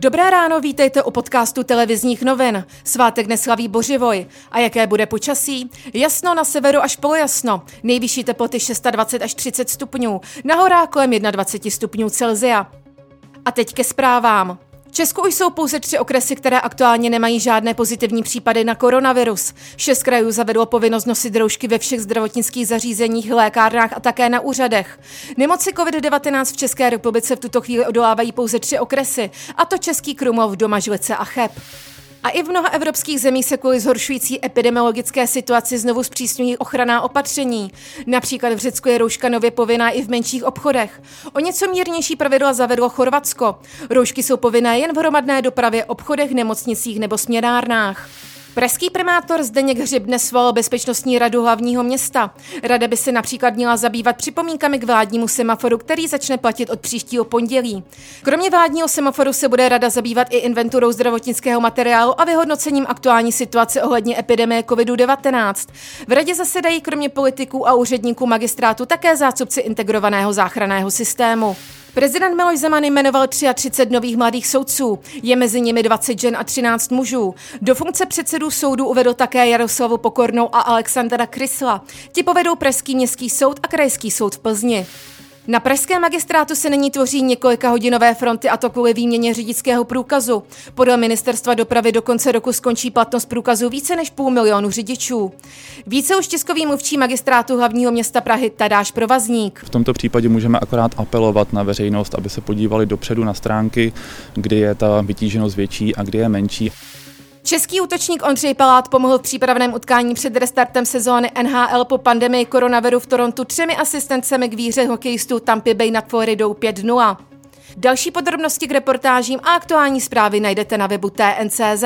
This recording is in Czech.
Dobré ráno, vítejte u podcastu televizních novin. Svátek neslaví Boživoj. A jaké bude počasí? Jasno na severu až polojasno. Nejvyšší teploty 620 až 30 stupňů. Na horách kolem 21 stupňů Celzia. A teď ke zprávám. Česku už jsou pouze tři okresy, které aktuálně nemají žádné pozitivní případy na koronavirus. Šest krajů zavedlo povinnost nosit roušky ve všech zdravotnických zařízeních, lékárnách a také na úřadech. Nemoci COVID-19 v České republice v tuto chvíli odolávají pouze tři okresy, a to Český Krumlov, Domažlice a Cheb. A i v mnoha evropských zemích se kvůli zhoršující epidemiologické situaci znovu zpřísňují ochranná opatření. Například v Řecku je rouška nově povinná i v menších obchodech. O něco mírnější pravidla zavedlo Chorvatsko. Roušky jsou povinné jen v hromadné dopravě, obchodech, nemocnicích nebo směnárnách. Pražský primátor Zdeněk Hřib dnes svolal Bezpečnostní radu hlavního města. Rada by se například měla zabývat připomínkami k vládnímu semaforu, který začne platit od příštího pondělí. Kromě vládního semaforu se bude rada zabývat i inventurou zdravotnického materiálu a vyhodnocením aktuální situace ohledně epidemie COVID-19. V radě zasedají kromě politiků a úředníků magistrátu také zástupci integrovaného záchranného systému. Prezident Miloš Zeman jmenoval 33 nových mladých soudců. Je mezi nimi 20 žen a 13 mužů. Do funkce předsedů soudu uvedl také Jaroslavu Pokornou a Alexandra Krysla. Ti povedou Pražský městský soud a Krajský soud v Plzni. Na pražském magistrátu se nyní tvoří několika hodinové fronty a to kvůli výměně řidičského průkazu. Podle ministerstva dopravy do konce roku skončí platnost průkazu více než půl milionu řidičů. Více už tiskový mluvčí magistrátu hlavního města Prahy Tadáš Provazník. V tomto případě můžeme akorát apelovat na veřejnost, aby se podívali dopředu na stránky, kdy je ta vytíženost větší a kdy je menší. Český útočník Ondřej Palát pomohl v přípravném utkání před restartem sezóny NHL po pandemii koronaviru v Torontu třemi asistencemi k výhře hokejistů Tampa Bay nad Floridou 5-0. Další podrobnosti k reportážím a aktuální zprávy najdete na webu TNCZ.